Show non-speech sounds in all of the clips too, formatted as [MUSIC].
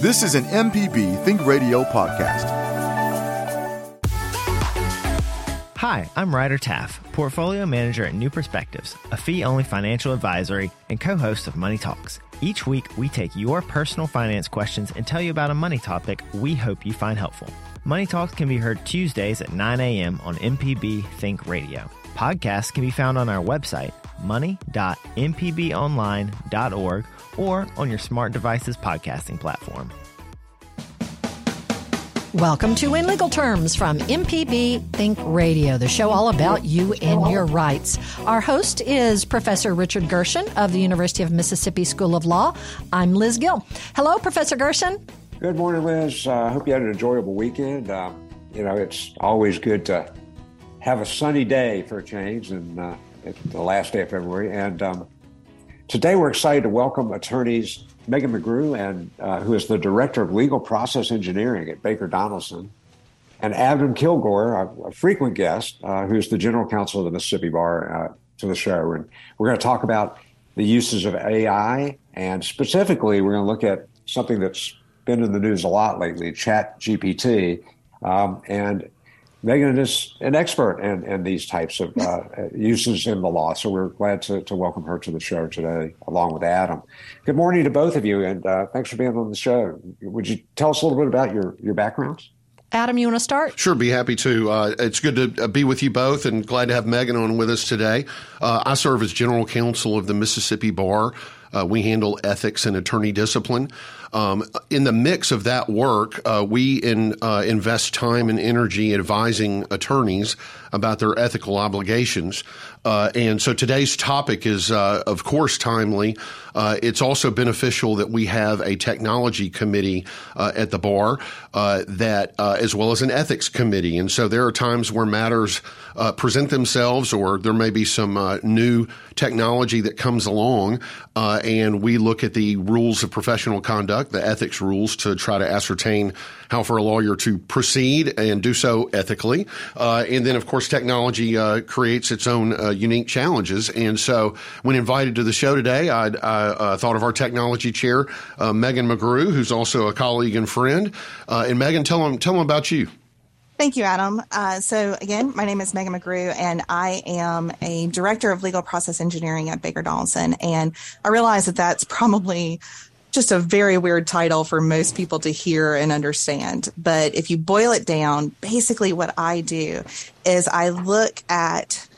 This is an MPB Think Radio podcast. Hi, I'm Ryder Taff, Portfolio Manager at New Perspectives, a fee only financial advisory and co host of Money Talks. Each week, we take your personal finance questions and tell you about a money topic we hope you find helpful. Money Talks can be heard Tuesdays at 9 a.m. on MPB Think Radio. Podcasts can be found on our website, money.mpbonline.org, or on your smart device's podcasting platform. Welcome to In Legal Terms from MPB Think Radio, the show all about you and your rights. Our host is Professor Richard Gershon of the University of Mississippi School of Law. I'm Liz Gill. Hello, Professor Gershon. Good morning, Liz. I uh, hope you had an enjoyable weekend. Uh, you know, it's always good to have a sunny day for a change, and uh, it's the last day of February. And um, today we're excited to welcome attorneys Megan McGrew, and uh, who is the director of legal process engineering at Baker Donelson, and Adam Kilgore, a, a frequent guest, uh, who's the general counsel of the Mississippi Bar, uh, to the show. And we're going to talk about the uses of AI, and specifically, we're going to look at something that's been in the news a lot lately, Chat GPT. Um, and Megan is an expert in, in these types of uh, uses in the law. So we're glad to, to welcome her to the show today, along with Adam. Good morning to both of you, and uh, thanks for being on the show. Would you tell us a little bit about your, your backgrounds? Adam, you want to start? Sure, be happy to. Uh, it's good to uh, be with you both and glad to have Megan on with us today. Uh, I serve as general counsel of the Mississippi Bar. Uh, we handle ethics and attorney discipline. Um, in the mix of that work, uh, we in, uh, invest time and energy advising attorneys about their ethical obligations. Uh, and so today's topic is, uh, of course, timely. Uh, it's also beneficial that we have a technology committee uh, at the bar that, as well as an ethics committee. And so there are times where matters present themselves, or there may be some new technology that comes along, and we look at the rules of professional conduct the ethics rules to try to ascertain how for a lawyer to proceed and do so ethically. Uh, and then, of course, technology uh, creates its own uh, unique challenges. And so, when invited to the show today, I, I uh, thought of our technology chair, uh, Megan McGrew, who's also a colleague and friend. Uh, and Megan, tell them tell them about you. Thank you, Adam. Uh, so, again, my name is Megan McGrew, and I am a director of legal process engineering at Baker Donelson. And I realize that that's probably just a very weird title for most people to hear and understand. But if you boil it down, basically what I do is I look at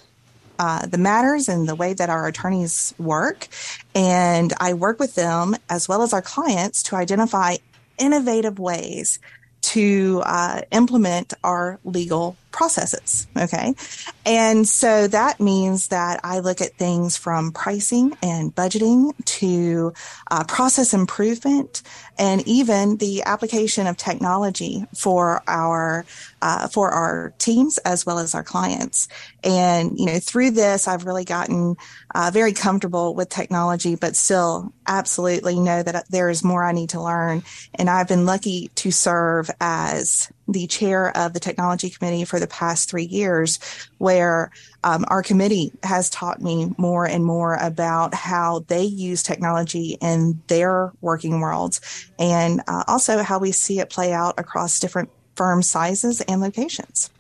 uh, the matters and the way that our attorneys work, and I work with them as well as our clients to identify innovative ways to uh, implement our legal processes. Okay. And so that means that I look at things from pricing and budgeting to uh, process improvement and even the application of technology for our uh, for our teams as well as our clients. And you know, through this, I've really gotten uh, very comfortable with technology, but still absolutely know that there is more I need to learn. And I've been lucky to serve as the chair of the technology committee for the past three years, where um, our committee has taught me more and more about how they use technology in their working worlds and uh, also how we see it play out across different firm sizes and locations.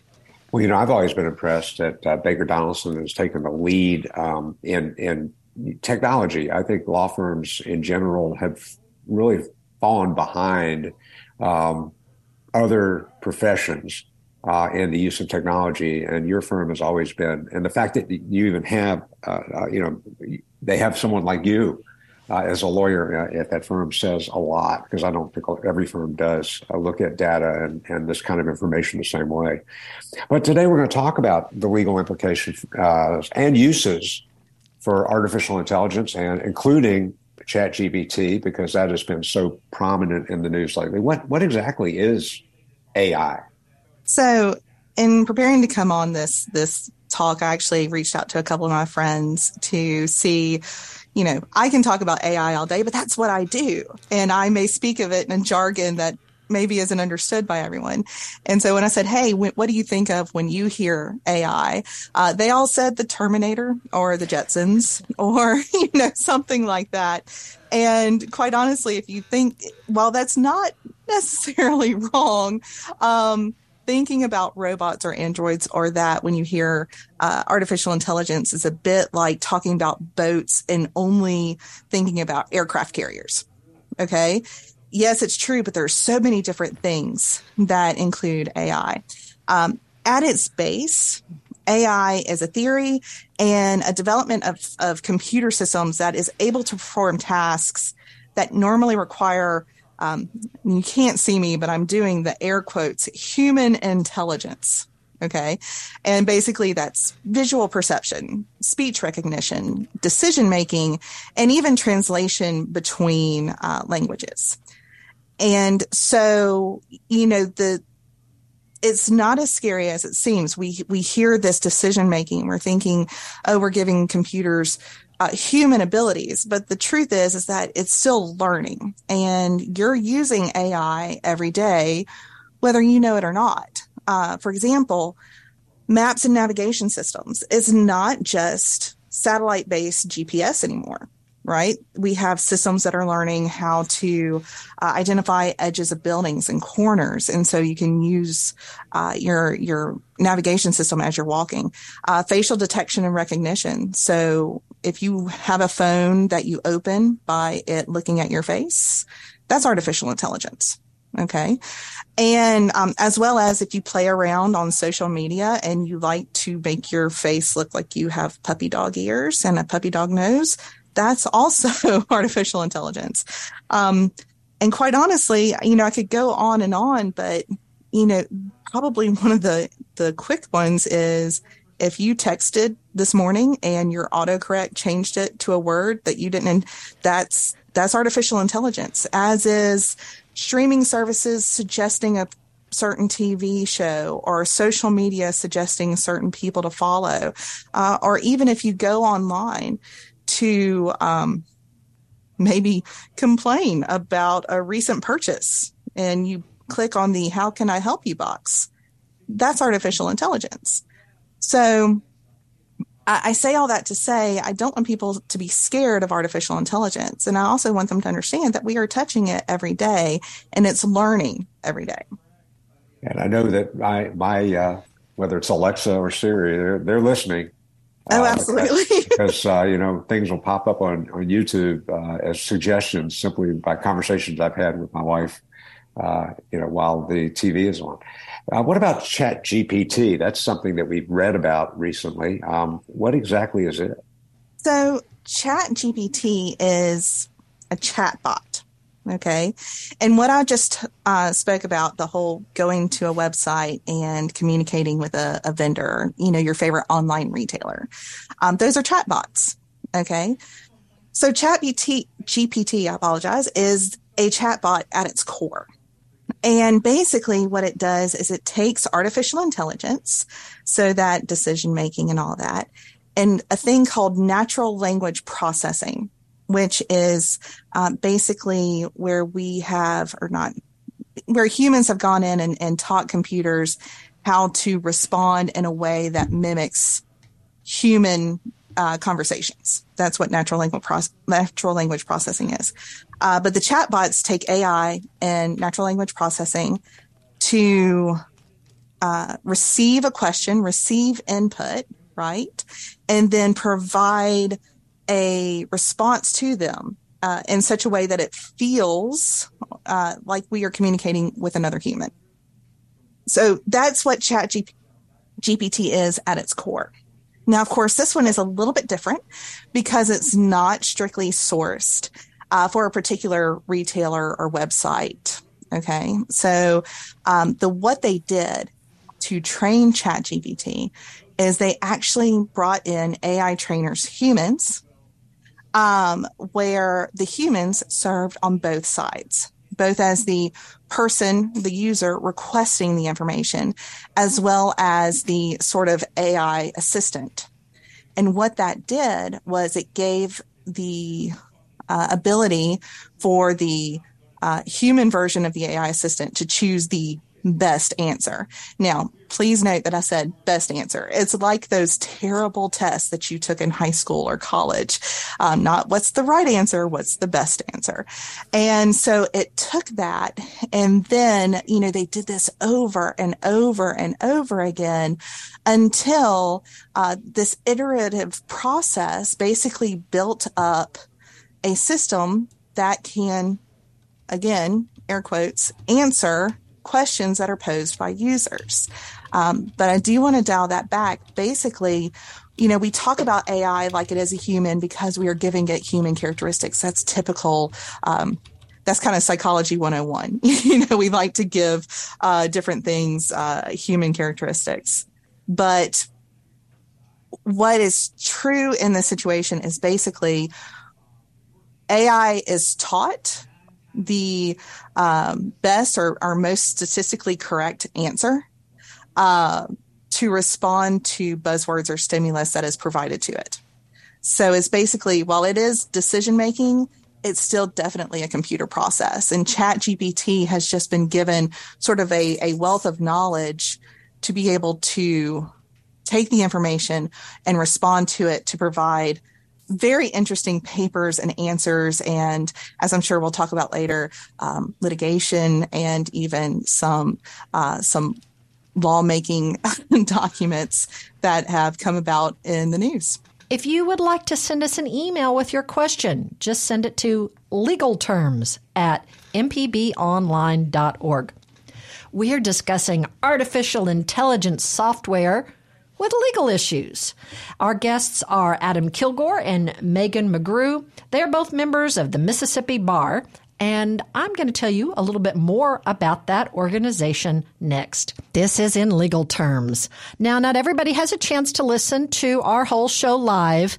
Well, you know, I've always been impressed that uh, Baker Donelson has taken the lead um, in in technology. I think law firms in general have really fallen behind um, other professions uh, and the use of technology. And your firm has always been, and the fact that you even have, uh, uh, you know, they have someone like you uh, as a lawyer uh, at that firm says a lot because I don't think every firm does uh, look at data and, and this kind of information the same way. But today we're going to talk about the legal implications and uses for artificial intelligence and including ChatGPT because that has been so prominent in the news lately. What what exactly is AI? So, in preparing to come on this this talk, I actually reached out to a couple of my friends to see, you know, I can talk about AI all day, but that's what I do, and I may speak of it in jargon that maybe isn't understood by everyone. And so when I said, Hey, what do you think of when you hear AI? Uh, they all said the Terminator or the Jetsons or, [LAUGHS] you know, something like that. And quite honestly, if you think, well, that's not necessarily [LAUGHS] wrong, um, thinking about robots or androids or that when you hear uh, artificial intelligence is a bit like talking about boats and only thinking about aircraft carriers. Okay yes, it's true, but there are so many different things that include AI. Um, at its base, AI is a theory and a development of, of computer systems that is able to perform tasks that normally require, um, you can't see me, but I'm doing the air quotes, human intelligence. Okay. And basically that's visual perception, speech recognition, decision making, and even translation between uh, languages. And so, you know, the, it's not as scary as it seems. We, we hear this decision making. We're thinking, oh, we're giving computers uh, human abilities. But the truth is, is that it's still learning and you're using AI every day, whether you know it or not. Uh, for example, maps and navigation systems is not just satellite based GPS anymore right? We have systems that are learning how to uh, identify edges of buildings and corners, and so you can use uh, your your navigation system as you're walking. Uh, facial detection and recognition. So if you have a phone that you open by it looking at your face, that's artificial intelligence. Okay. And um, as well as if you play around on social media and you like to make your face look like you have puppy dog ears and a puppy dog nose, that's also [LAUGHS] artificial intelligence. Um, and quite honestly, you know, I could go on and on, but you know, probably [LAUGHS] one of the the quick ones is if you texted this morning and your autocorrect changed it to a word that you didn't, that's that's artificial intelligence. As is streaming services suggesting a certain TV show or social media suggesting certain people to follow, uh, or even if you go online to um, maybe complain about a recent purchase and you click on the how can I help you box. That's artificial intelligence. So I, I say all that to say I don't want people to be scared of artificial intelligence. And I also want them to understand that we are touching it every day and it's learning every day. And I know that my, my uh, whether it's Alexa or Siri, they're, they're listening Oh, uh, absolutely. [LAUGHS] because uh, you know things will pop up on on YouTube uh, as suggestions simply by conversations I've had with my wife. Uh, you know, while the TV is on. Uh, what about Chat GPT? That's something that we've read about recently. Um, what exactly is it? So, Chat GPT is a chat bot. Okay. And what I just uh, spoke about, the whole going to a website and communicating with a, a vendor, you know, your favorite online retailer, um, those are chatbots. Okay. So Chat GPT, I apologize, is a chatbot at its core. And basically what it does is it takes artificial intelligence, so that decision making and all that, and a thing called natural language processing which is um, basically where we have, or not, where humans have gone in and, and taught computers how to respond in a way that mimics human uh, conversations. That's what natural language, natural language processing is. Uh, but the chatbots take AI and natural language processing to uh, receive a question, receive input, right, and then provide a response to them uh, in such a way that it feels uh, like we are communicating with another human. So that's what Chat GPT is at its core. Now, of course, this one is a little bit different because it's not strictly sourced uh, for a particular retailer or website. Okay, so um, the what they did to train ChatGPT is they actually brought in AI trainers, humans, um, where the humans served on both sides, both as the person, the user requesting the information, as well as the sort of AI assistant. And what that did was it gave the uh, ability for the uh, human version of the AI assistant to choose the best answer. Now, please note that I said best answer. It's like those terrible tests that you took in high school or college. Um, not what's the right answer, what's the best answer. And so it took that. And then, you know, they did this over and over and over again until uh, this iterative process basically built up a system that can, again, air quotes, answer questions that are posed by users. Um, but I do want to dial that back. Basically, you know, we talk about AI like it is a human because we are giving it human characteristics. That's typical. Um, that's kind of psychology 101. [LAUGHS] you know, we like to give uh, different things uh, human characteristics. But what is true in this situation is basically AI is taught the um, best or, or, most statistically correct answer uh, to respond to buzzwords or stimulus that is provided to it. So it's basically, while it is decision making, it's still definitely a computer process. And ChatGPT has just been given sort of a, a wealth of knowledge to be able to take the information and respond to it to provide very interesting papers and answers, and as I'm sure we'll talk about later, um, litigation and even some uh, some lawmaking [LAUGHS] documents that have come about in the news. If you would like to send us an email with your question, just send it to legalterms at mpbonline.org. We are discussing artificial intelligence software with legal issues. Our guests are Adam Kilgore and Megan McGrew. They are both members of the Mississippi Bar, and I'm going to tell you a little bit more about that organization next. This is in legal terms. Now, not everybody has a chance to listen to our whole show live.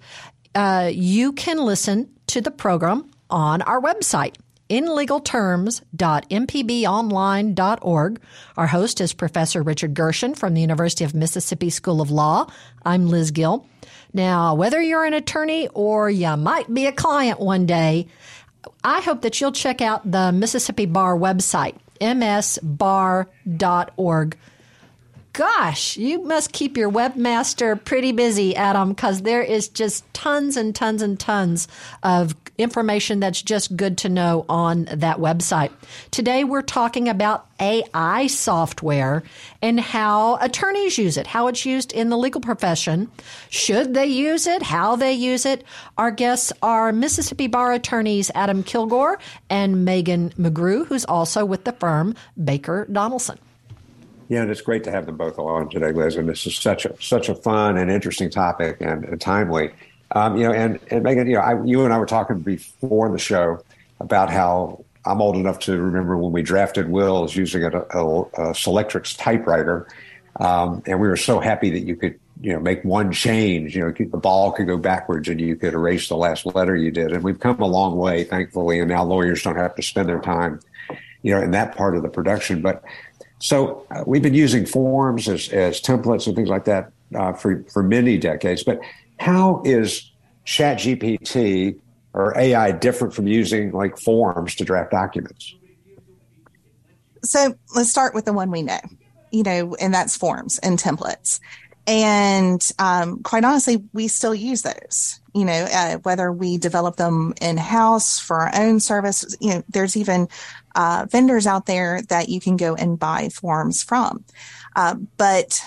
Uh, you can listen to the program on our website inlegalterms.mpbonline.org. Our host is Professor Richard Gershon from the University of Mississippi School of Law. I'm Liz Gill. Now, whether you're an attorney or you might be a client one day, I hope that you'll check out the Mississippi Bar website, msbar.org gosh, you must keep your webmaster pretty busy, Adam, because there is just tons and tons and tons of information that's just good to know on that website. Today, we're talking about AI software and how attorneys use it, how it's used in the legal profession. Should they use it? How they use it? Our guests are Mississippi Bar attorneys Adam Kilgore and Megan McGrew, who's also with the firm Baker Donelson. Yeah, and it's great to have them both on today, Liz. And this is such a such a fun and interesting topic and, and timely. Um, you know, and, and Megan, you know, I, you and I were talking before the show about how I'm old enough to remember when we drafted wills using a, a, a Selectric typewriter, um, and we were so happy that you could, you know, make one change. You know, the ball could go backwards, and you could erase the last letter you did. And we've come a long way, thankfully, and now lawyers don't have to spend their time, you know, in that part of the production. But so uh, we've been using forms as, as templates and things like that uh, for, for many decades. But how is ChatGPT or AI different from using like forms to draft documents? So let's start with the one we know, you know, and that's forms and templates. And um, quite honestly, we still use those. You know, uh, whether we develop them in house for our own service, you know, there's even uh, vendors out there that you can go and buy forms from. Uh, but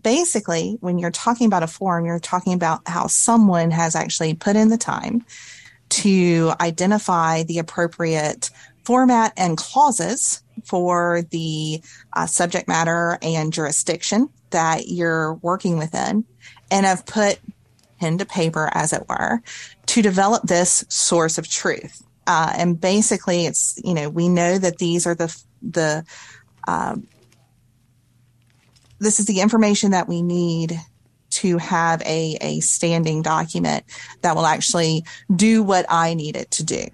basically, when you're talking about a form, you're talking about how someone has actually put in the time to identify the appropriate format and clauses for the uh, subject matter and jurisdiction that you're working within and have put pen to paper, as it were, to develop this source of truth. Uh, and basically, it's you know we know that these are the the um, this is the information that we need to have a, a standing document that will actually do what I need it to do.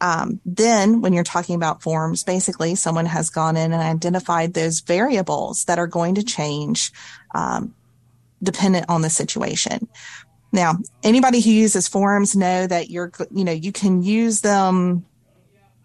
Um, then, when you're talking about forms, basically someone has gone in and identified those variables that are going to change um, dependent on the situation. Now, anybody who uses forms know that you're, you know, you can use them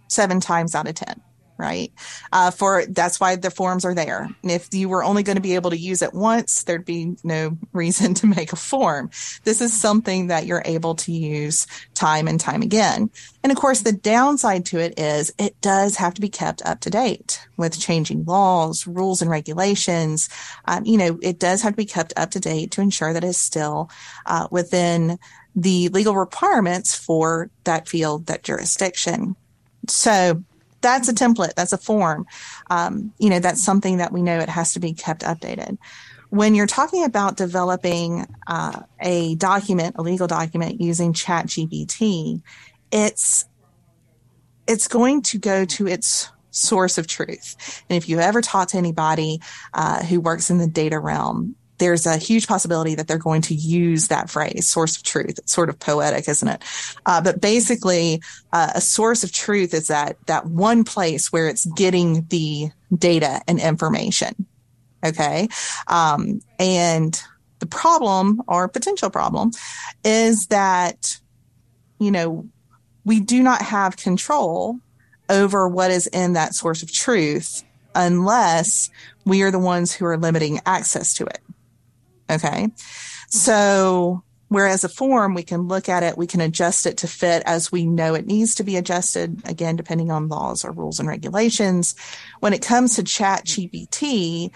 seven times out of 10 right? Uh, for that's why the forms are there. And if you were only going to be able to use it once, there'd be no [LAUGHS] reason to make a form. This is something that you're able to use time and time again. And of course, the downside to it is it does have to be kept up to date with changing laws, rules, and regulations. Um, you know, it does have to be kept up to date to ensure that it's still uh, within the legal requirements for that field, that jurisdiction. So that's a template, that's a form. Um, you know, that's something that we know it has to be kept updated. When you're talking about developing uh, a document, a legal document using Chat GPT, it's it's going to go to its source of truth. And if you've ever talk to anybody uh, who works in the data realm, there's a huge possibility that they're going to use that phrase, source of truth. It's sort of poetic, isn't it? Uh, but basically, uh, a source of truth is that, that one place where it's getting the data and information. Okay. Um, and the problem or potential problem is that, you know, we do not have control over what is in that source of truth unless we are the ones who are limiting access to it. Okay. So whereas a form, we can look at it, we can adjust it to fit as we know it needs to be adjusted, again, depending on laws or rules and regulations. When it comes to chat GPT,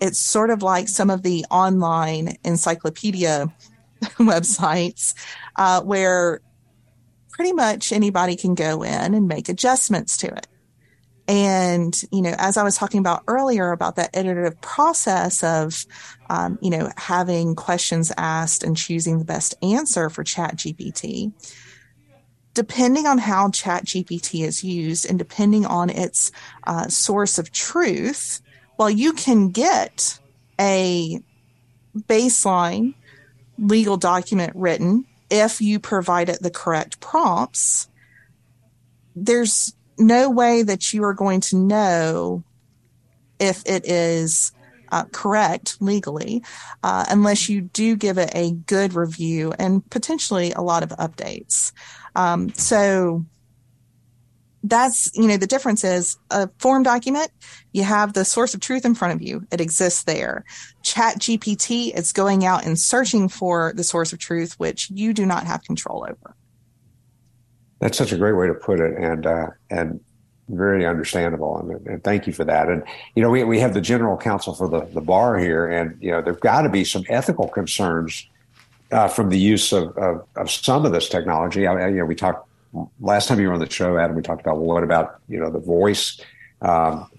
it's sort of like some of the online encyclopedia [LAUGHS] websites uh, where pretty much anybody can go in and make adjustments to it. And, you know, as I was talking about earlier about that iterative process of, um, you know, having questions asked and choosing the best answer for Chat GPT, depending on how Chat GPT is used and depending on its uh, source of truth, well, you can get a baseline legal document written if you provide it the correct prompts. There's no way that you are going to know if it is uh, correct legally uh, unless you do give it a good review and potentially a lot of updates. Um, so that's you know the difference is a form document you have the source of truth in front of you it exists there chat gpt is going out and searching for the source of truth which you do not have control over that's such a great way to put it, and uh, and very understandable. And, and, thank you for that. And you know, we we have the general counsel for the the bar here, and you know, there've got to be some ethical concerns uh, from the use of, of, of some of this technology. I, you know, we talked last time you were on the show, Adam. We talked about well, what about you know the voice. Um,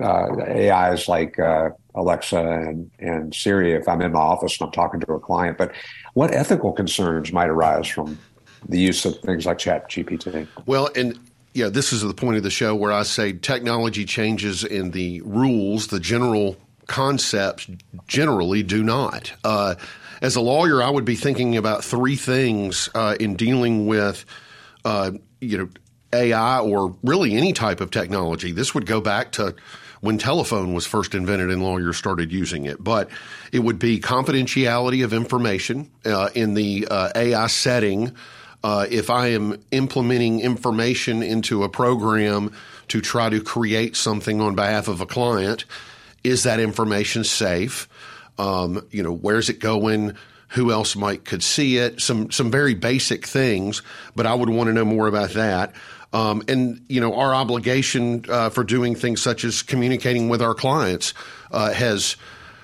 uh, AIs like uh, Alexa and, and Siri if I'm in my office and I'm talking to a client. But what ethical concerns might arise from the use of things like Chat GPT. Well, and yeah, this is the point of the show where I say technology changes and the rules, the general concepts generally do not. Uh, as a lawyer, I would be thinking about three things uh, in dealing with, uh, you know, AI or really any type of technology. This would go back to when telephone was first invented and lawyers started using it. But it would be confidentiality of information uh, in the uh, AI setting uh, if I am implementing information into a program to try to create something on behalf of a client, is that information safe? Um, you know, where's it going? Who else might could see it? Some some very basic things, but I would want to know more about that. Um, and you know, our obligation uh, for doing things such as communicating with our clients uh, has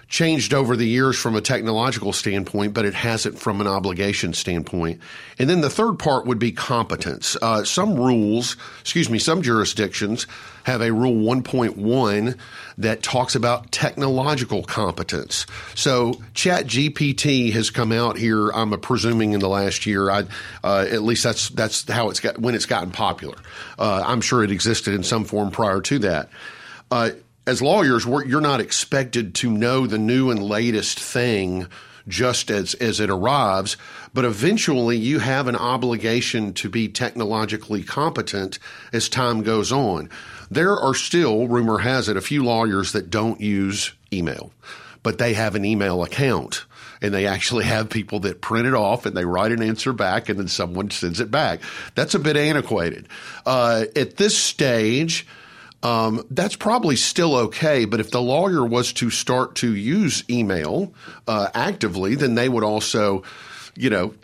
changed over the years from a technological standpoint, but it hasn't from an obligation standpoint. And then the third part would be competence. Uh, some rules, excuse me, some jurisdictions have a rule 1.1 that talks about technological competence. So Chat GPT has come out here. I'm presuming in the last year. I, uh, at least that's that's how it's got when it's gotten popular. Uh, I'm sure it existed in some form prior to that. As lawyers, you're not expected to know the new and latest thing just as, as it arrives, but eventually you have an obligation to be technologically competent as time goes on. There are still, rumor has it, a few lawyers that don't use email, but they have an email account. and they actually [LAUGHS] have people that print it off and they write an answer back and then someone sends it back. That's a bit antiquated. Uh, at this stage, um, that's probably still okay. But if the lawyer was to start to use email uh, actively, then they would also you know,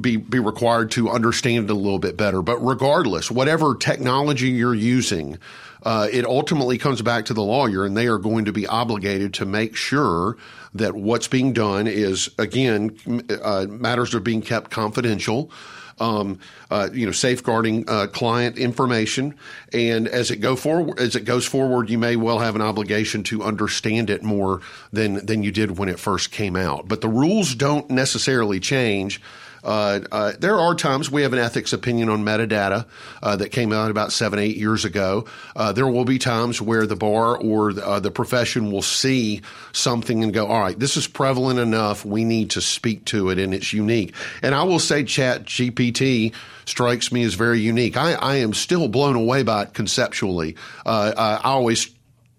be be required to understand it a little bit better. But regardless, whatever technology you're using, uh, it ultimately comes back to the lawyer, and they are going to be obligated to make sure that what's being done is again uh, matters are being kept confidential um, uh, you know, safeguarding uh, client information. And as it go forward, as it goes forward, you may well have an obligation to understand it more than than you did when it first came out. But the rules don't necessarily change uh, uh, there are times we have an ethics opinion on metadata uh, that came out about seven, eight years ago. Uh, there will be times where the bar or the, the, profession will see something and go, all right, this is prevalent enough. We need to speak to it and it's unique. And I will say chat GPT strikes me as very unique. I, I am still blown away by it conceptually. I always,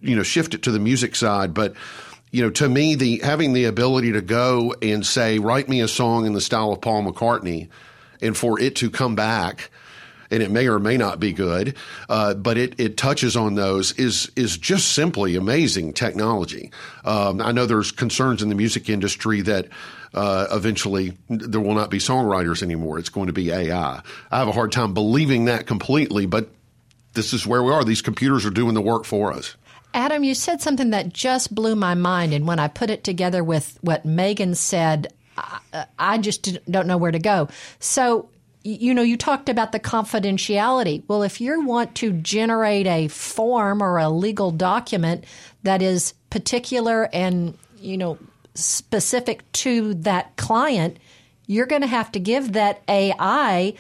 you know, shift it to the music side, but you know, to me, the having the ability to go and say, write me a song in the style of Paul McCartney, and for it to come back, and it may or may not be good, uh, but it, it touches on those is is just simply amazing technology. Um, I know there's concerns in the music industry that. Uh, eventually, there will not be songwriters anymore. It's going to be AI. I have a hard time believing that completely, but this is where we are. These computers are doing the work for us. Adam, you said something that just blew my mind. And when I put it together with what Megan said, I, uh, I just don't know where to go. So, you know, you talked about the confidentiality. Well, if you want to generate a form or a legal document that is particular and, you know, specific to that client, you're going to have to give that AI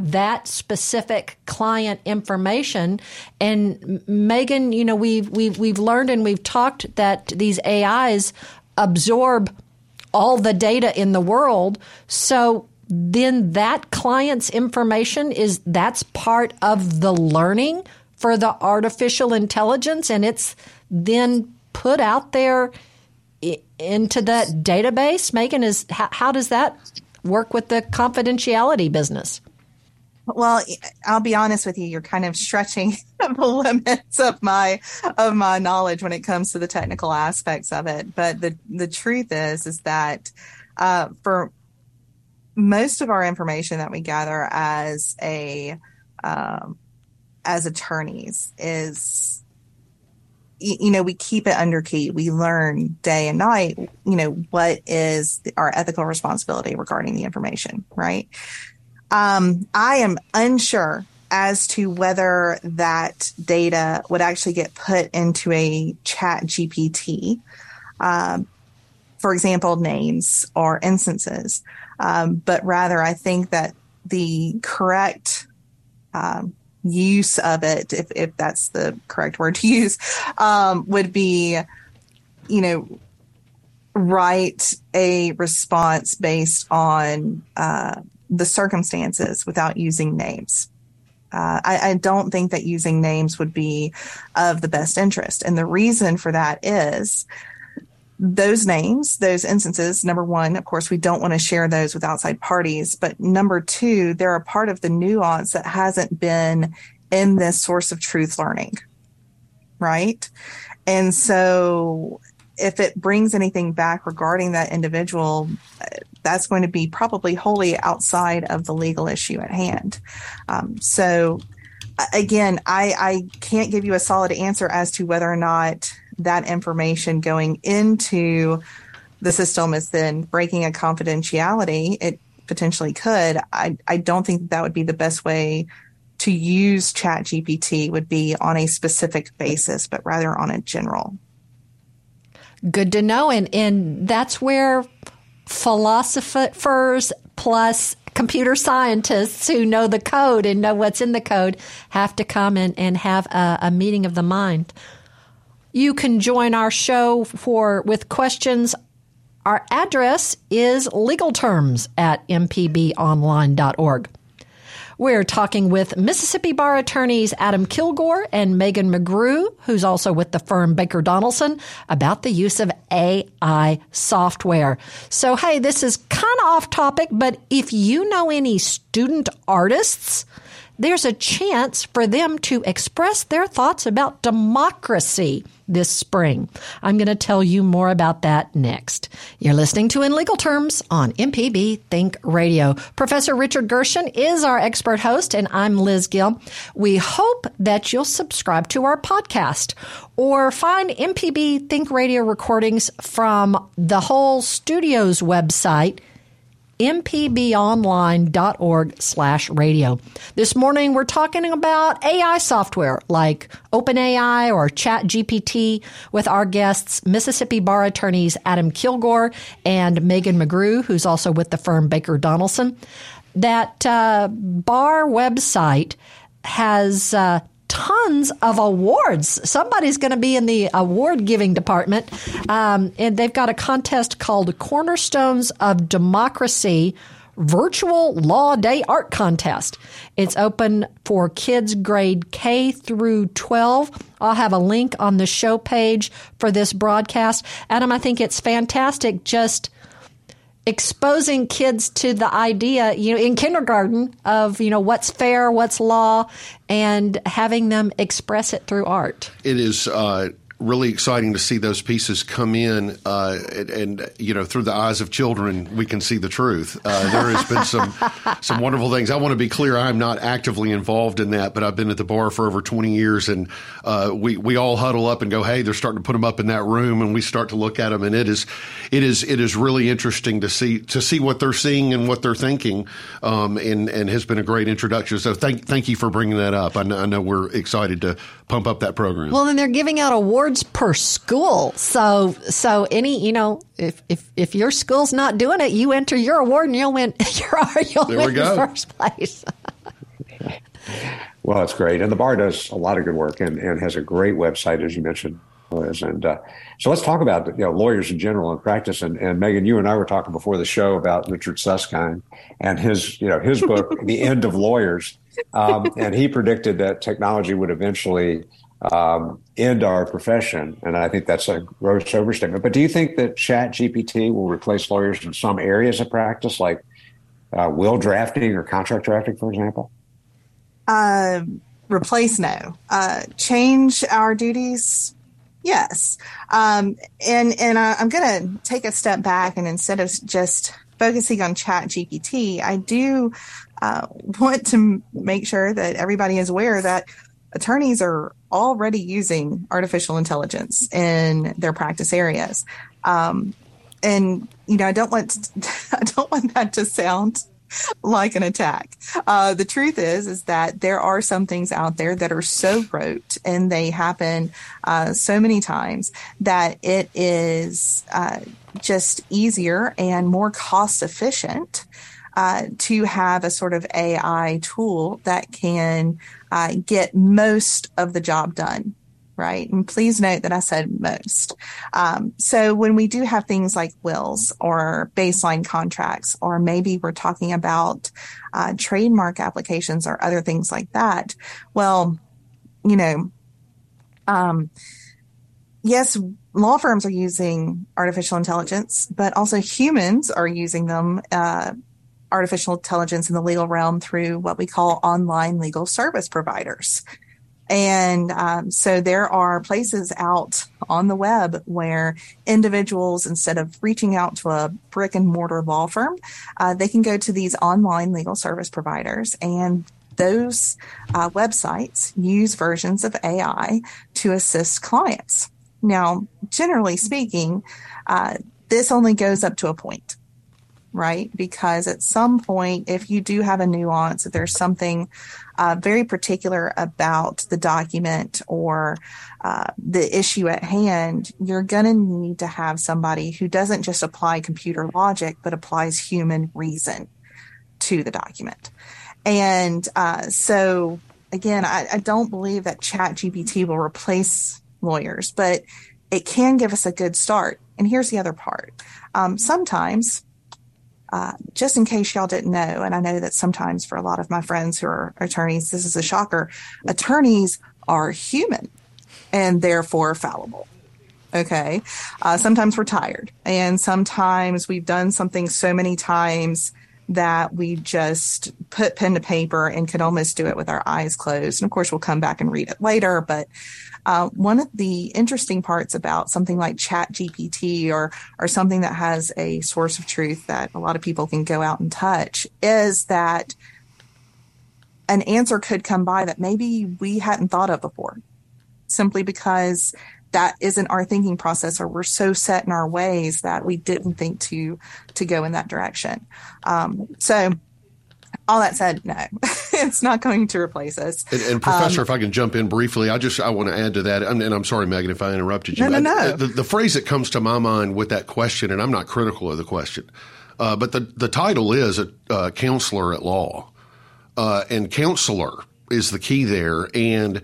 that specific client information. And Megan, you know, we've we've we've learned and we've talked that these AIs absorb all the data in the world. So then that client's information is that's part of the learning for the artificial intelligence and it's then put out there into that database megan is how, how does that work with the confidentiality business well, I'll be honest with you. You're kind of stretching [LAUGHS] the limits of my of my knowledge when it comes to the technical aspects of it. But the the truth is, is that uh, for most of our information that we gather as a um, as attorneys is you know we keep it under key we learn day and night you know what is our ethical responsibility regarding the information right um, I am unsure as to whether that data would actually get put into a chat GPT. Um, for example, names or instances. Um, but rather, I think that the correct um, use of it, if, if that's the correct word to use, um, would be, you know, write a response based on uh, the circumstances without using names. Uh, I, I, don't think that using names would be of the best interest. And the reason for that is those names, those instances, number one, of course, we don't want to share those with outside parties. But number two, they're a part of the nuance that hasn't been in this source of truth learning. Right. And so if it brings anything back regarding that individual, that's going to be probably wholly outside of the legal issue at hand. Um, so, again, I, I can't give you a solid answer as to whether or not that information going into the system is then breaking a confidentiality. It potentially could. I, I don't think that would be the best way to use chat gpt would be on a specific basis but rather on a general Good to know. And, and that's where philosophers plus computer scientists who know the code and know what's in the code have to come in and have a, a meeting of the mind. You can join our show for with questions. Our address is legalterms at mpbonline.org. We're talking with Mississippi Bar attorneys Adam Kilgore and Megan McGrew, who's also with the firm Baker Donelson, about the use of AI software. So, hey, this is kind of off topic, but if you know any student artists, there's a chance for them to express their thoughts about democracy this spring. I'm going to tell you more about that next. You're listening to In Legal Terms on MPB Think Radio. Professor Richard Gershon is our expert host, and I'm Liz Gill. We hope that you'll subscribe to our podcast or find MPB Think Radio recordings from the whole studio's website mpbonline.org slash radio. This morning we're talking about AI software like OpenAI or ChatGPT with our guests, Mississippi bar attorneys Adam Kilgore and Megan McGrew, who's also with the firm Baker Donelson. That uh, bar website has uh, tons of awards. Somebody's going to be in the award giving department. Um, and they've got a contest called Cornerstones of Democracy Virtual Law Day Art Contest. It's open for kids grade K through 12. I'll have a link on the show page for this broadcast. Adam, I think it's fantastic just exposing kids to the idea, you know, in kindergarten of, you know, what's fair, what's law, and having them express it through art. It is uh, really exciting to see those pieces come in, uh, and, and, you know, through the eyes of children, we can see the truth. Uh, there has been some [LAUGHS] some wonderful things. I want to be clear: I'm not actively involved in that, but I've been at the bar for over 20 years, and uh, we we all huddle up and go, "Hey, they're starting to put them up in that room," and we start to look at them, and it is it is it is really interesting to see to see what they're seeing and what they're thinking, um, and and has been a great introduction. So thank thank you for bringing that up. I know, I know we're excited to pump up that program. Well, then they're giving out awards per school. So, so any, you know, if, if, if your school's not doing it, you enter your award and you'll win, [LAUGHS] your, you'll there win first place. [LAUGHS] well, it's great. And the bar does a lot of good work and, and has a great website, as you mentioned. Liz. And uh, so let's talk about you know lawyers in general and practice. And, and Megan, you and I were talking before the show about Richard Susskind and his you know his book, The End of Lawyers, um, and he predicted that technology would eventually um, end our profession. And I think that's a gross overstatement. But do you think that Chat GPT will replace lawyers in some areas of practice, like uh, will drafting or contract drafting, for example? Uh, replace no. Uh, change our duties yes. Um, and and I, I'm going to take a step back and instead of just focusing on Chat GPT, I do uh, want to make sure that everybody is aware that attorneys are already using artificial intelligence in their practice areas. Um, and you know, I don't want to, [LAUGHS] I don't want that to sound like an attack. Uh, the truth is, is that there are some things out there that are so rote and they happen uh, so many times that it is uh, just easier and more cost efficient uh, to have a sort of AI tool that can uh, get most of the job done. Right. And please note that I said most. Um, so when we do have things like wills or baseline contracts, or maybe we're talking about uh, trademark applications or other things like that, well, you know, um, yes, law firms are using artificial intelligence, but also humans are using them uh, artificial intelligence in the legal realm through what we call online legal service providers. And um, so there are places out on the web where individuals, instead of reaching out to a brick and mortar law firm, uh, they can go to these online legal service providers and those uh, websites use versions of AI to assist clients. Now, generally speaking, uh, this only goes up to a point right? Because at some point, if you do have a nuance, if there's something uh, very particular about the document or uh, the issue at hand, you're going to need to have somebody who doesn't just apply computer logic, but applies human reason to the document. And uh, so, again, I, I don't believe that Chat GPT will replace lawyers, but it can give us a good start. And here's the other part. Um, sometimes uh, just in case y'all didn't know, and I know that sometimes for a lot of my friends who are attorneys, this is a shocker. Attorneys are human and therefore fallible. Okay. Uh, sometimes we're tired, and sometimes we've done something so many times that we just put pen to paper and could almost do it with our eyes closed. And of course, we'll come back and read it later. But uh, one of the interesting parts about something like Chat GPT or or something that has a source of truth that a lot of people can go out and touch is that an answer could come by that maybe we hadn't thought of before, simply because that isn't our thinking process or we're so set in our ways that we didn't think to to go in that direction. Um, so all that said no [LAUGHS] it's not going to replace us. And, and professor um, if i can jump in briefly i just i want to add to that and, and i'm sorry megan if i interrupted you no, no, no. the, the, phrase that comes to my mind with that question and i'm not critical of the question uh, but the, the title is a uh, counselor at law. Uh, and counselor is the key there and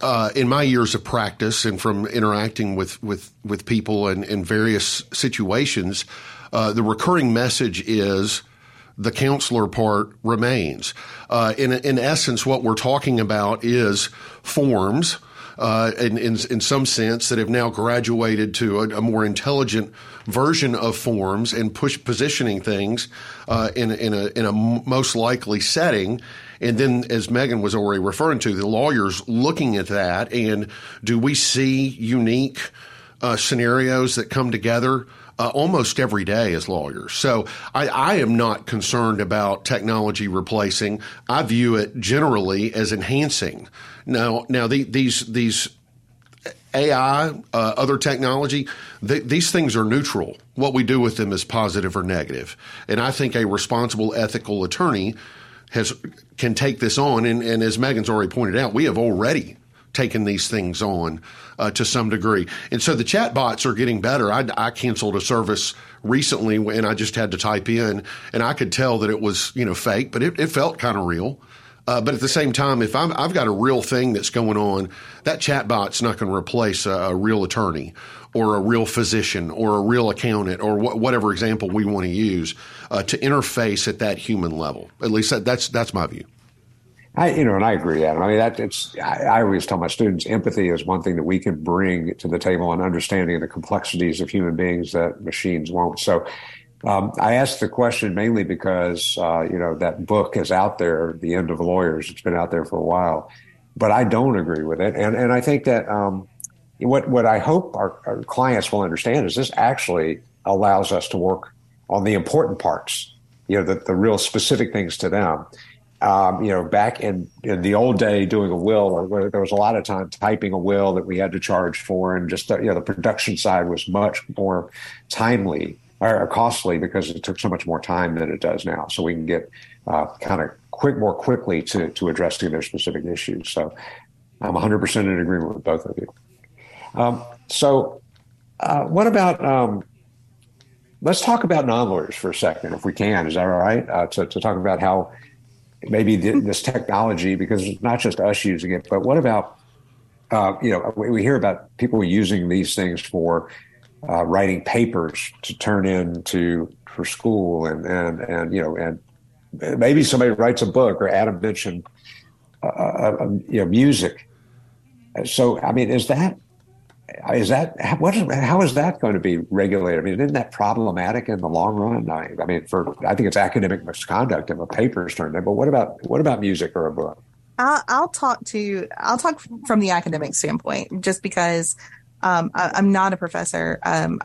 uh, in my years of practice and from interacting with with with people in, in various situations, uh, the recurring message is the counselor part remains. Uh, in in essence, what we're talking about is forms. Uh, in, in, in some sense, that have now graduated to a, a more intelligent version of forms and push positioning things uh, in in a in a most likely setting and then, as Megan was already referring to, the lawyers looking at that and do we see unique uh, scenarios that come together? Uh, almost every day as lawyers. So I, I, am not concerned about technology replacing. I view it generally as enhancing. Now, now the, these these AI, uh, other technology, th- these things are neutral. What we do with them is positive or negative. And I think a responsible, ethical attorney has can take this on. And, and as Megan's already pointed out, we have already taken these things on uh, to some degree. And so the chatbots are getting better. I, I canceled a service recently and I just had to type in and I could tell that it was, you know, fake, but it, it felt kind of real. Uh, but at the same time, if i have got a real thing that's going on, that chatbot's not going to replace a, a, real attorney or a real physician or a real accountant or wh- whatever example we want to use uh, to interface at that human level. At least that, that's that's my view. I, you know, and I agree, Adam. I mean, that it's. I, I, always tell my students, empathy is one thing that we can bring to the table and understanding the complexities of human beings that machines won't. So, um, I asked the question mainly because uh, you know that book is out there, The End of Lawyers. It's been out there for a while, but I don't agree with it, and and I think that um, what what I hope our, our, clients will understand is this actually allows us to work on the important parts, you know, the, the real specific things to them. Um, you know, back in, in the old day, doing a will, where there was a lot of time typing a will that we had to charge for, and just you know, the production side was much more timely or costly because it took so much more time than it does now. So we can get uh, kind of quick, more quickly to to addressing their specific issues. So I'm 100% in agreement with both of you. Um, so, uh, what about? Um, let's talk about non-lawyers for a second, if we can. Is that all right? Uh, to, to talk about how maybe this technology, because it's not just us using it, but what about? Uh, you know, we, we hear about people using these things for uh, writing papers to turn in to for school and and and you know and maybe somebody writes a book or Adam mentioned uh, uh, uh you know music. So I mean, is that is that how is that going to be regulated? I mean, isn't that problematic in the long run? I, I mean, for I think it's academic misconduct if a paper is turned in. But what about what about music or a book? I'll, I'll talk to I'll talk from the academic standpoint, just because um, I, am not a professor, um,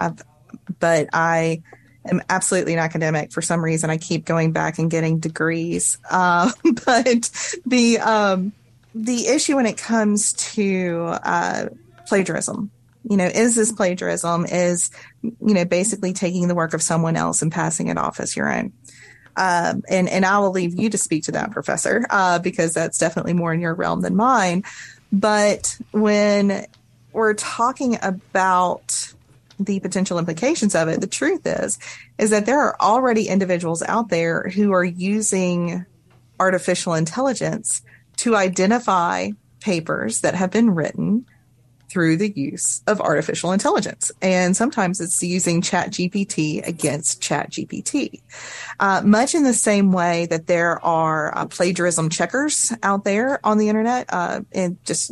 but I am absolutely an academic. For some reason, I keep going back and getting degrees. Uh, [LAUGHS] but the um, the issue when it comes to uh, plagiarism, you know, is this plagiarism? Is you know basically taking the work of someone else and passing it off as your own? Um, and and I will leave you to speak to that, Professor, uh, because that's definitely more in your realm than mine. But when we're talking about the potential implications of it, the truth is, is that there are already individuals out there who are using artificial intelligence to identify papers that have been written through the use of artificial intelligence. And sometimes it's using Chat GPT against Chat GPT. Uh, much in the same way that there are uh, plagiarism checkers out there on the internet. Uh, and just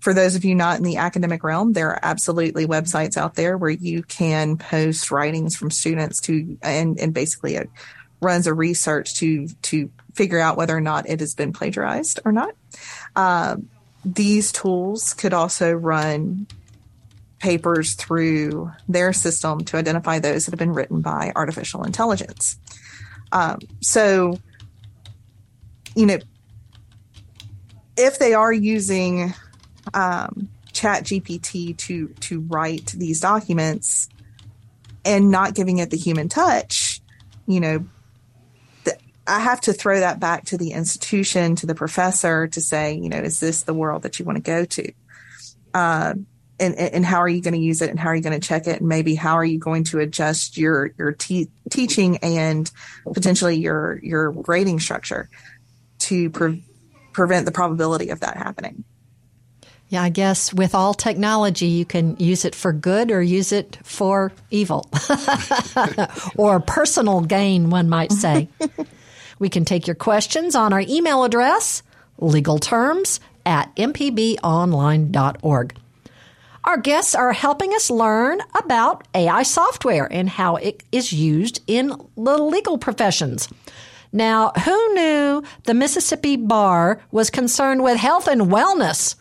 for those of you not in the academic realm, there are absolutely websites out there where you can post writings from students to, and, and basically it runs a research to, to figure out whether or not it has been plagiarized or not. Um, these tools could also run papers through their system to identify those that have been written by artificial intelligence. Um, so, you know, if they are using um, Chat GPT to to write these documents and not giving it the human touch, you know, I have to throw that back to the institution, to the professor to say, you know, is this the world that you want to go to? Uh, and, and how are you going to use it and how are you going to check it? And maybe how are you going to adjust your, your te- teaching and potentially your, your grading structure to pre- prevent the probability of that happening? Yeah, I guess with all technology, you can use it for good or use it for evil [LAUGHS] or personal gain, one might say. [LAUGHS] We can take your questions on our email address, legalterms at mpbonline.org. Our guests are helping us learn about AI software and how it is used in the legal professions. Now, who knew the Mississippi Bar was concerned with health and wellness?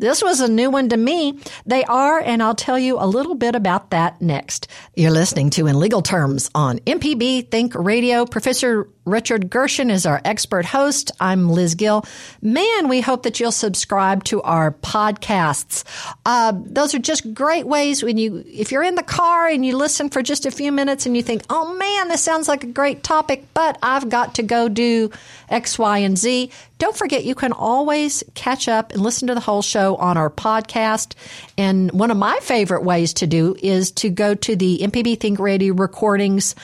This was a new one to me. They are, and I'll tell you a little bit about that next. You're listening to In Legal Terms on MPB Think Radio. Professor Richard Gershon is our expert host. I'm Liz Gill. Man, we hope that you'll subscribe to our podcasts. Uh, those are just great ways when you, if you're in the car and you listen for just a few minutes and you think, oh man, this sounds like a great topic, but I've got to go do X, Y, and Z. Don't forget, you can always catch up and listen to the whole show on our podcast. And one of my favorite ways to do is to go to the MPB Think Radio recordings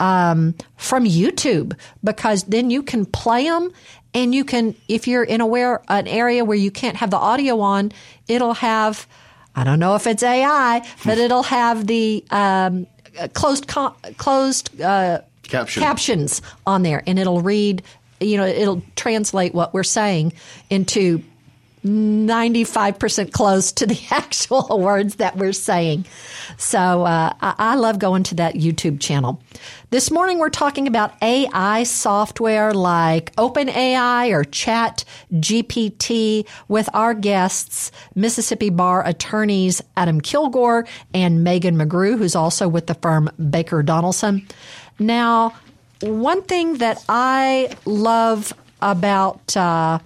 um, from YouTube because then you can play them and you can, if you're in a where, an area where you can't have the audio on, it'll have, I don't know if it's AI, but it'll have the um, closed closed uh, Caption. captions on there, and it'll read. You know, it'll translate what we're saying into 95% close to the [LAUGHS] actual words that we're saying. So uh, I, I love going to that YouTube channel. This morning we're talking about AI software like OpenAI or Chat GPT with our guests, Mississippi Bar attorneys Adam Kilgore and Megan McGrew, who's also with the firm Baker Donelson. Now, one thing that I love about uh,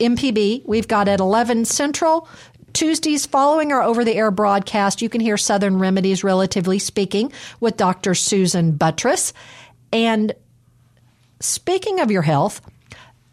MPB. We've got at 11 Central. Tuesdays following our over the air broadcast, you can hear Southern Remedies, relatively speaking, with Dr. Susan Buttross. And speaking of your health,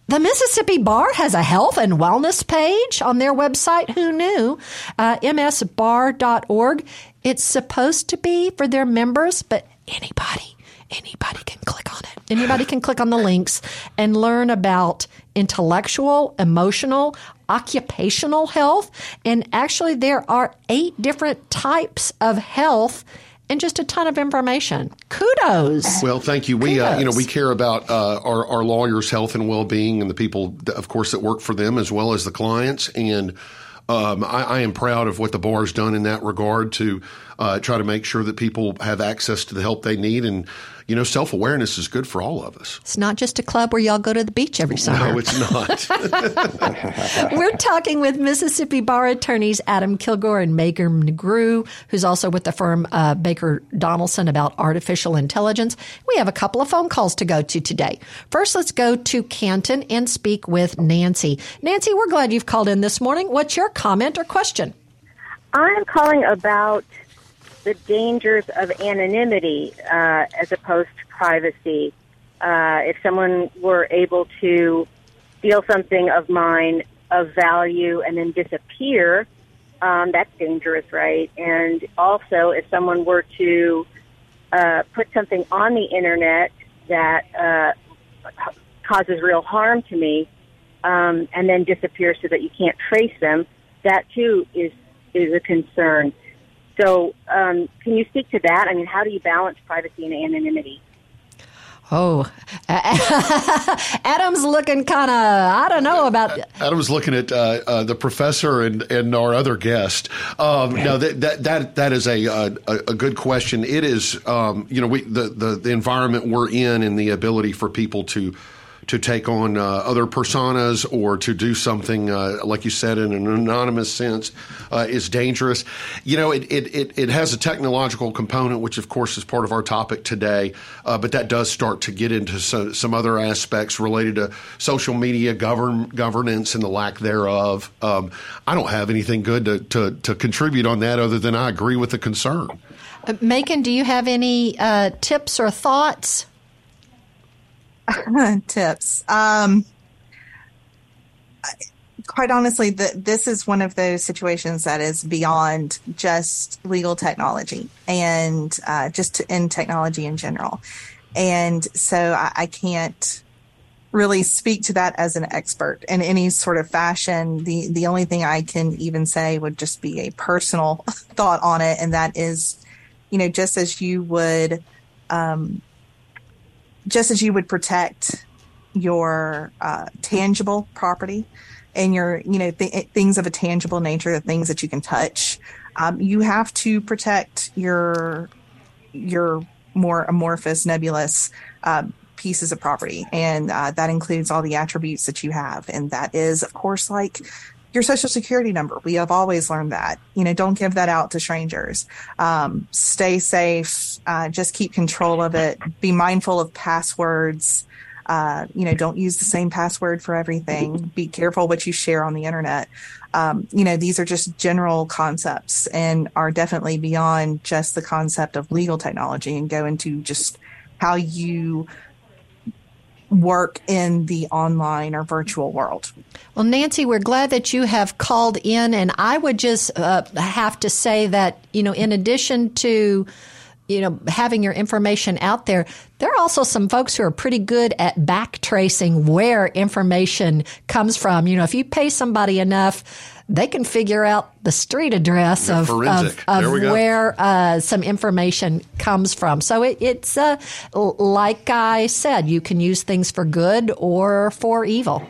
the Mississippi Bar has a health and wellness page on their website. Who knew? Uh, msbar.org. It's supposed to be for their members, but anybody, anybody can click on it. Anybody can click on the links and learn about intellectual, emotional, occupational health. And actually, there are eight different types of health and just a ton of information. Kudos. Well, thank you. We, uh, you know, we care about uh, our, our lawyers' health and well-being, and the people, of course, that work for them, as well as the clients. And um, I, I, am proud of what the bar has done in that regard to uh, try to make sure that people have access to the help they need and you know, self awareness is good for all of us. It's not just a club where y'all go to the beach every summer. No, it's not. [LAUGHS] We're talking with Mississippi bar attorneys Adam Kilgore and Megan McGrew, who's also with the firm uh, Baker Donelson about artificial intelligence. We have a couple of phone calls to go to today. First, let's go to Canton and speak with Nancy. Nancy, we're glad you've called in this morning. What's your comment or question? I'm calling about the dangers of anonymity uh, as opposed to privacy. Uh, if someone were able to steal something of mine of value and then disappear, um, that's dangerous, right? And also, if someone were to uh, put something on the internet that uh, causes real harm to me um, and then disappear so that you can't trace them, that too is is a concern. So, um, can you speak to that? I mean, how do you balance privacy and anonymity? Oh, [LAUGHS] Adam's looking kind of, I don't know about. Adam's looking at uh, uh, the professor and, and our other guest. Um, no, that, that, that, that is a, a, a good question. It is, um, you know, we, the, the, the environment we're in and the ability for people to to take on uh, other personas or to do something, uh, like you said, in an anonymous sense, uh, is dangerous. You know, it, it, it, it, has a technological component, which of course is part of our topic today, but that does start to get into so, some other aspects related to social media govern, governance and the lack thereof. Um, I don't have anything good to, to, to, contribute on that other than I agree with the concern. Megan, do you have any uh, tips or thoughts? [LAUGHS] tips. Um, quite honestly, the, this is one of those situations that is beyond just legal technology and uh, just in technology in general. And so I, I, can't really speak to that as an expert in any sort of fashion. The the only thing I can even say would just be a personal [LAUGHS] thought on it, and that is, you know, just as you would um, just as you would protect your uh, tangible property and your you know th- things of a tangible nature the things that you can touch um, you have to protect your your more amorphous nebulous uh, pieces of property. And uh, that includes all the attributes that you have. And that is of course like your social security number. We have always learned that. You know, don't give that out to strangers. Um, stay safe. Uh, just keep control of it. Be mindful of passwords. Uh, you know, don't use the same password for everything. Be careful what you share on the internet. Um, you know, these are just general concepts and are definitely beyond just the concept of legal technology and go into just how you work in the online or virtual world. Well, Nancy, we're glad that you have called in, and I would just uh, have to say that you know, in addition to you know having your information out there, there are also some folks who are pretty good at back tracing where information comes from. You know, if you pay somebody enough they can figure out the street address of, of, of where uh, some information comes from. So it, it's uh, like I said, you can use things for good or for evil.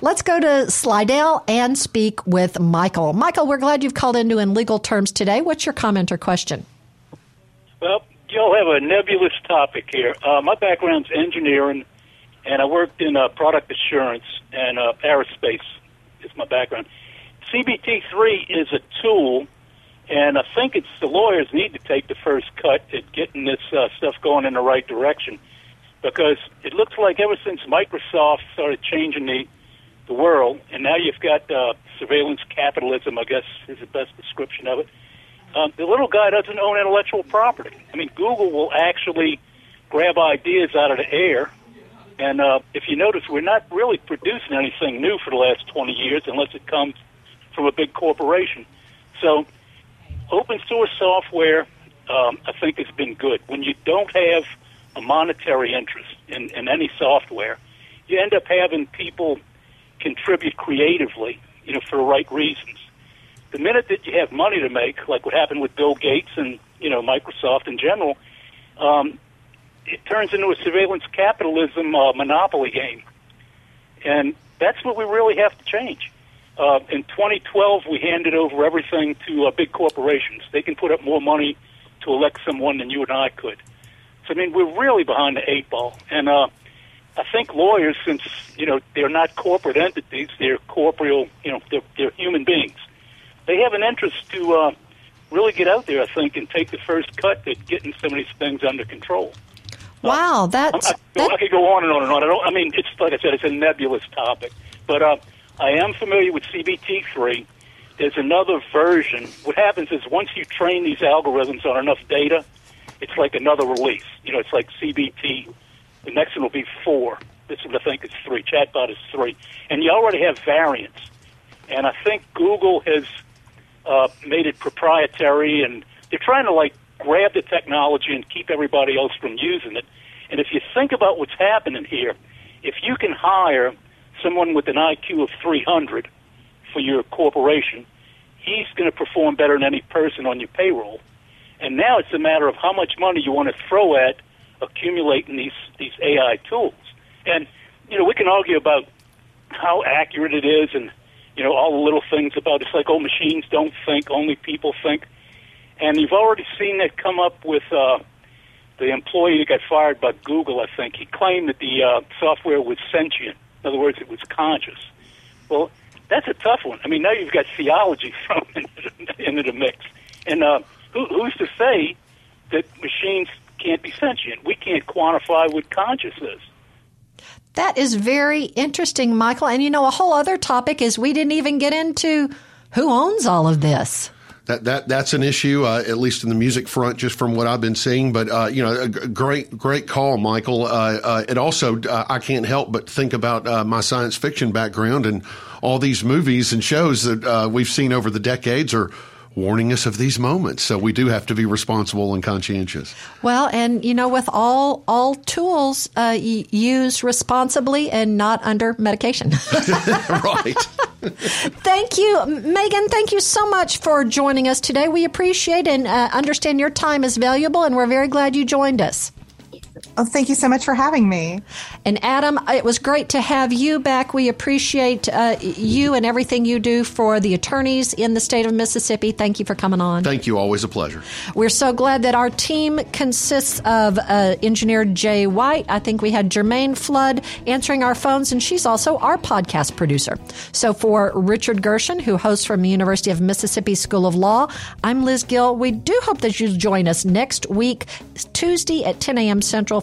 Let's go to Slidell and speak with Michael. Michael, we're glad you've called into in legal terms today. What's your comment or question? Well, y'all have a nebulous topic here. Uh, my background's engineering, and I worked in uh, product assurance and uh, aerospace is my background. GPT3 is a tool, and I think it's the lawyers need to take the first cut at getting this uh, stuff going in the right direction, because it looks like ever since Microsoft started changing the the world, and now you've got uh, surveillance capitalism. I guess is the best description of it. Um, the little guy doesn't own intellectual property. I mean, Google will actually grab ideas out of the air. And uh, if you notice, we're not really producing anything new for the last 20 years unless it comes from a big corporation. So, open source software, um, I think, has been good. When you don't have a monetary interest in, in any software, you end up having people contribute creatively, you know, for the right reasons. The minute that you have money to make, like what happened with Bill Gates and you know Microsoft in general, um, it turns into a surveillance capitalism uh, monopoly game, and that's what we really have to change. Uh, in 2012, we handed over everything to uh, big corporations. They can put up more money to elect someone than you and I could. So I mean, we're really behind the eight ball, and uh, I think lawyers, since you know they're not corporate entities, they're corporeal, you know, they're, they're human beings. They have an interest to uh, really get out there, I think, and take the first cut at getting some of these things under control. Wow, that's I, I, that... I could go on and on and on. I, don't, I mean, it's like I said, it's a nebulous topic, but uh, I am familiar with GPT3. There's another version. What happens is once you train these algorithms on enough data, it's like another release. You know, it's like GPT. The next one will be four. This one I think is three. Chatbot is three, and you already have variants. And I think Google has uh, made it proprietary, and they're trying to like grab the technology and keep everybody else from using it. And if you think about what's happening here, if you can hire someone with an IQ of 300 for your corporation, he's going to perform better than any person on your payroll. And now it's a matter of how much money you want to throw at accumulating these these AI tools. And you know, we can argue about how accurate it is, and you know, all the little things about it's like, oh, machines don't think, only people think. And you've already seen that come up with uh, the employee that got fired by Google. I think he claimed that the uh, software was sentient. In other words, it was conscious. Well, that's a tough one. I mean, now you've got theology [LAUGHS] thrown into, the mix, and uh, who, who's to say that machines can't be sentient? We can't quantify what conscious is. That is very interesting, Michael. And you know, a whole other topic is we didn't even get into who owns all of this. That, that that's an issue, uh, at least in the music front, just from what I've been seeing. But uh, you know, a great great call, Michael. Uh, uh it also uh, I can't help but think about uh, my science fiction background and all these movies and shows that we've seen over the decades are warning us of these moments. So we do have to be responsible and conscientious. Well, and you know, with all all tools uh, used responsibly and not under medication. [LAUGHS] [LAUGHS] right. thank you, Megan. Thank you so much for joining us today. We appreciate and uh, understand your time is valuable, and we're very glad you joined us. Oh, thank you so much for having me. And Adam, it was great to have you back. We appreciate uh, you and everything you do for the attorneys in the state of Mississippi. Thank you for coming on. Thank you. Always a pleasure. We're so glad that our team consists of uh, engineer Jay White. I think we had Jermaine Flood answering our phones, and she's also our podcast producer. So for Richard Gershon, who hosts from the University of Mississippi School of Law, I'm Liz Gill. We do hope that you'll join us next week, Tuesday at 10 a.m. Central